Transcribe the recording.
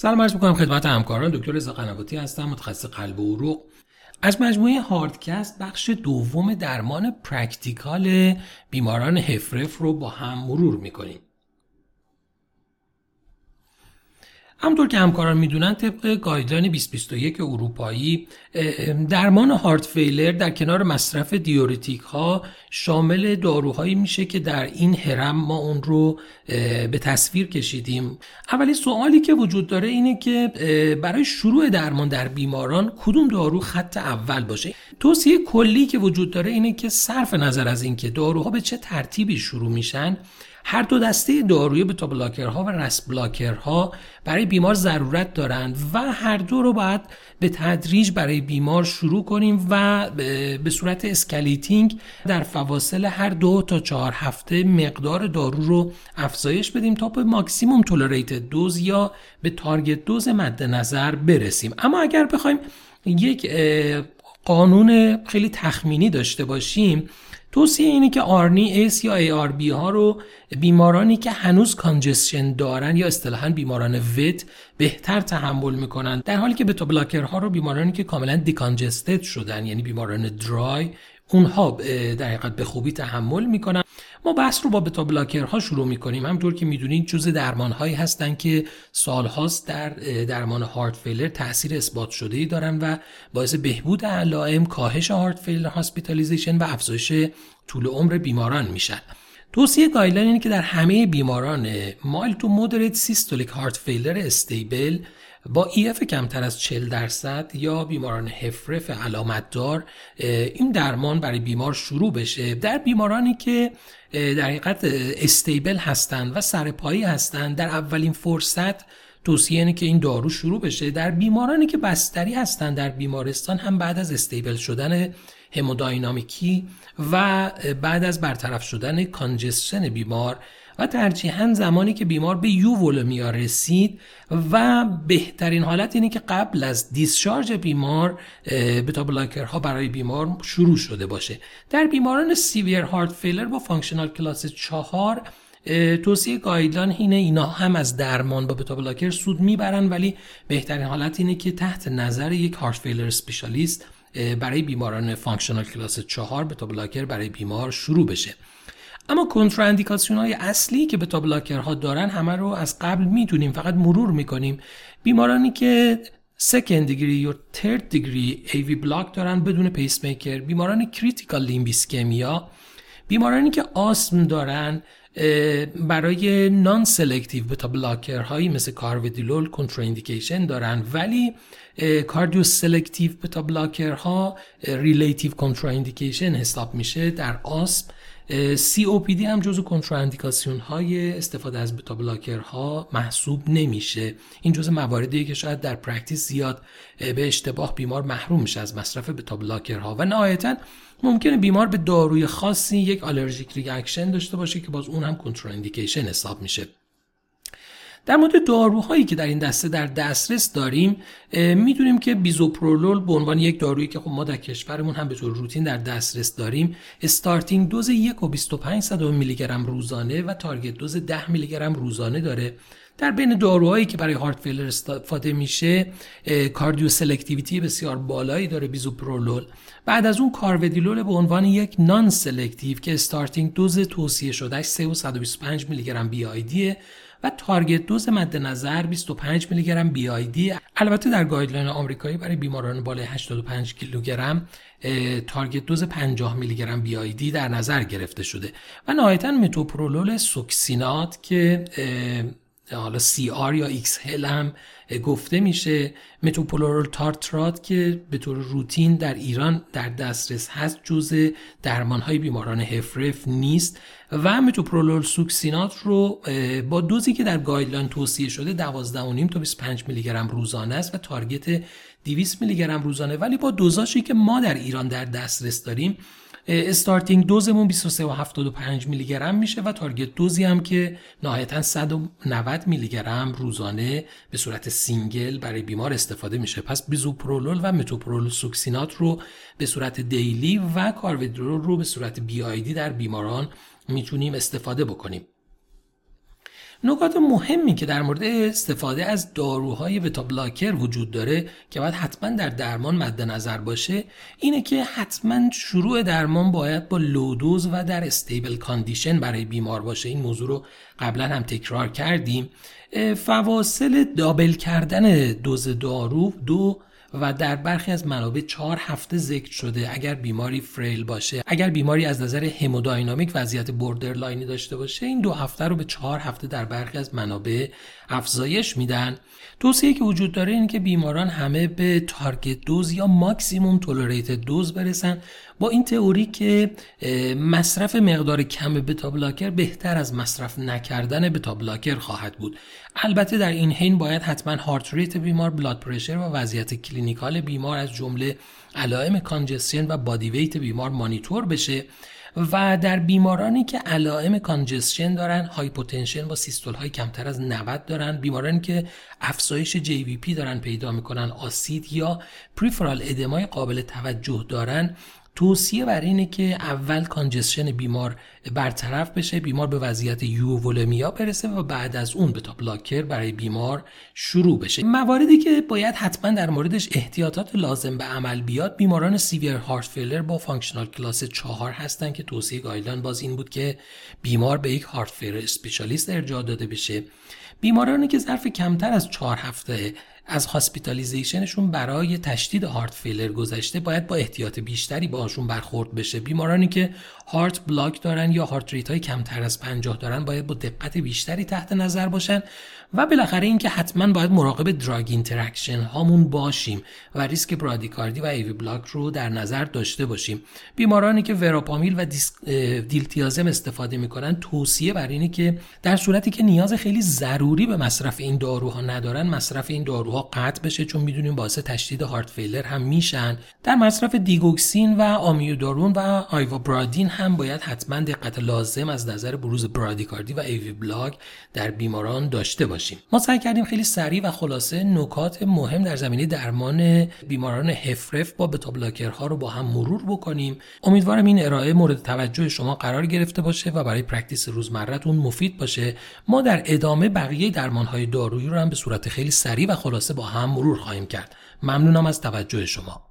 سلام عرض می‌کنم خدمت همکاران. دکتر رضا قنواتی هستم متخصص قلب و عروق. از مجموعه هارت‌کست بخش دوم درمان practical بیماران HFrEF رو با هم مرور می‌کنیم. همونطور که همکاران می‌دونن طبق guideline 2021 اروپایی درمان heart failure در کنار مصرف دیورتیک ها شامل داروهایی میشه که در این هرم ما اون رو به تصویر کشیدیم. اولی سوالی که وجود داره اینه که برای شروع درمان در بیماران کدوم دارو خط اول باشه؟ توصیه کلی که وجود داره اینه که صرف نظر از اینکه داروها به چه ترتیبی شروع میشن هر دو دسته داروی beta blocker ها و RAS blocker ها برای بیمار ضرورت دارند و هر دو رو باید به تدریج برای بیمار شروع کنیم و به صورت escalating در فواصل هر دو تا چهار هفته مقدار دارو رو افزایش بدیم تا به maximum tolerated dose یا به target dose مد نظر برسیم. اما اگر بخوایم یک قانون خیلی تخمینی داشته باشیم توصیه اینه که ARNI ACE یا ARB ها رو بیمارانی که هنوز congestion دارن یا اصطلاحا بیماران wet بهتر تحمل می‌کنن در حالی که beta blocker ها رو بیمارانی که کاملا decongested شدن یعنی بیماران dry اونها در حقیقت به خوبی تحمل می‌کنن. ما بحث رو با beta blocker ها شروع می‌کنیم. همونطور که می‌دونید درمان هایی هستن که سالهاست در درمان heart failure تاثیر اثبات شده ای دارن و باعث بهبود علائم کاهش heart failure hospitalization و افزایش طول عمر بیماران میشن. توصیه guideline اینه که در همه بیماران mild to moderate systolic heart failure stable با EF کمتر از 40 درصد یا بیماران HFrEF علامت دار این درمان برای بیمار شروع بشه در بیمارانی که در حقیقت استیبل هستند و سرپایی هستند در اولین فرصت توصیه اینه که این دارو شروع بشه. در بیمارانی که بستری هستند در بیمارستان هم بعد از استیبل شدن هموداینامیکی و بعد از برطرف شدن کانجستشن بیمار و ترجیحاً زمانی که بیمار به یو ولومیا رسید و بهترین حالت اینه که قبل از دیسشارژ بیمار beta blocker ها برای بیمار شروع شده باشه. در بیماران severe heart failure با functional class 4 توصیه guideline اینه اینا هم از درمان با beta blocker سود می‌برن ولی بهترین حالت اینه که تحت نظر یک heart failure specialist برای بیماران functional class 4 beta blocker برای بیمار شروع بشه. اما contraindication های اصلی که beta blocker ها دارن همه رو از قبل می‌دونیم فقط مرور می‌کنیم. بیمارانی که second degree یا third degree AV block دارن بدون پیس میکر بیماران critical limb ischemia بیمارانی که آسم دارن برای non-selective beta blocker هایی مثل carvedilol contraindication دارن ولی cardioselective beta blocker ها relative contraindication حساب میشه در آسم COPD هم جزو contraindication های استفاده از beta blocker ها محسوب نمیشه. این جزو مواردیه که شاید در practice زیاد به اشتباه بیمار محروم میشه از مصرف beta blocker ها و نهایتا ممکنه بیمار به داروی خاصی یک allergic reaction داشته باشه که باز اون هم contraindication حساب میشه. در مورد داروهایی که در این دسته در دسترس داریم می‌دونیم که bisoprolol به عنوان یک دارویی که خب ما در کشورمون هم به طور روتین در دسترس داریم starting dose 1 و 25 میلی گرم روزانه و target dose 10 میلی گرم روزانه داره. در بین داروهایی که برای heart failure استفاده میشه cardioselectivity بسیار بالایی داره bisoprolol. بعد از اون carvedilol به عنوان یک non-selective که starting dose توصیه شده 3 و 125 میلی گرم BID و target dose مد نظر 25 میلی گرم BID البته در guideline آمریکایی برای بیماران بالای 85 کیلوگرم target dose 50 میلی گرم BID در نظر گرفته شده. و نهایتا metoprolol succinate که حالا CR یا XL هم گفته میشه metoprolol tartrate که به طور روتین در ایران در دسترس هست جز درمان های بیماران HFrEF نیست و metoprolol succinate رو با دوزی که در guideline توصیه شده 12.5 تا 25 میلی گرم روزانه است و target 200 میلی گرم روزانه ولی با دوزایی که ما در ایران در دسترس داریم starting dose مون 23 و 75 میلی گرم میشه و target dose ی هم که نهایتا 190 میلی گرم روزانه به صورت single برای بیمار استفاده میشه. پس bisoprolol و metoprolol succinate رو به صورت daily و carvedilol رو به صورت BID در بیماران می‌تونیم استفاده بکنیم. نکات مهمی که در مورد استفاده از داروهای beta blocker وجود داره که باید حتما در درمان مد نظر باشه اینه که حتما شروع درمان باید با low dose و در stable condition برای بیمار باشه. این موضوع رو قبلا هم تکرار کردیم. فواصل double کردن دوز دارو دو و در برخی از منابع چهار هفته ذکر شده اگر بیماری frail باشه. اگر بیماری از نظر هموداینامیک وضعیت borderline ی داشته باشه این دو هفته رو به چهار هفته در برخی از منابع افزایش میدن. توصیه که وجود داره این که بیماران همه به target dose یا maximum tolerated dose برسن با این تئوری که مصرف مقدار کم beta blocker بهتر از مصرف نکردن beta blocker خواهد بود. البته در این حین باید حتما heart rate بیمار blood pressure و وضعیت clinical بیمار از جمله علائم congestion و body weight بیمار مانیتور بشه و در بیمارانی که علائم congestion دارن hypotension با systole های کمتر از 90 دارن بیمارانی که افزایش JVP دارن پیدا می‌کنن آسیت یا peripheral edema ی قابل توجه دارن توصیه بر اینه که اول congestion بیمار برطرف بشه بیمار به وضعیت euvolemia برسه و بعد از اون beta blocker برای بیمار شروع بشه. مواردی که باید حتما در موردش احتیاطات لازم به عمل بیاد بیماران severe heart failure با functional class 4 هستن که توصیه guideline باز این بود که بیمار به یک heart failure specialist ارجاع داده بشه. بیمارانی که ظرف کمتر از چهار هفته از hospitalization شون برای تشدید heart failure گذشته باید با احتیاط بیشتری باشون برخورد بشه. بیمارانی که heart block دارن یا heart rate های کمتر از 50 دارن باید با دقت بیشتری تحت نظر باشن و بالاخره اینکه حتما باید مراقب drug interaction هامون باشیم و ریسک برادیکاردی و AV block رو در نظر داشته باشیم. بیمارانی که وراپامیل و دیلتیازم استفاده می‌کنن توصیه بر اینه که در صورتی که نیاز خیلی ضروری به مصرف این داروها ندارن مصرف این داروها قطع بشه چون می‌دونیم باعث تشدید هارت فیلر هم میشن. در مصرف دیگوکسین و آمیودارون و آیوابرادین هم باید حتما دقت لازم از نظر بروز برادیکاردی و ایوی بلاک در بیماران داشته باشیم. ما سعی کردیم خیلی سریع و خلاصه نکات مهم در زمینه درمان بیماران هفرف با بتا ها رو با هم مرور بکنیم. امیدوارم این ارائه مورد توجه شما قرار گرفته باشه و برای پرکتیس روزمرتون مفید باشه. ما در ادامه بقیه درمان های دارویی رو هم به صورت خیلی سریع و خلاصه با هم مرور خواهیم کرد. ممنونم از توجه شما.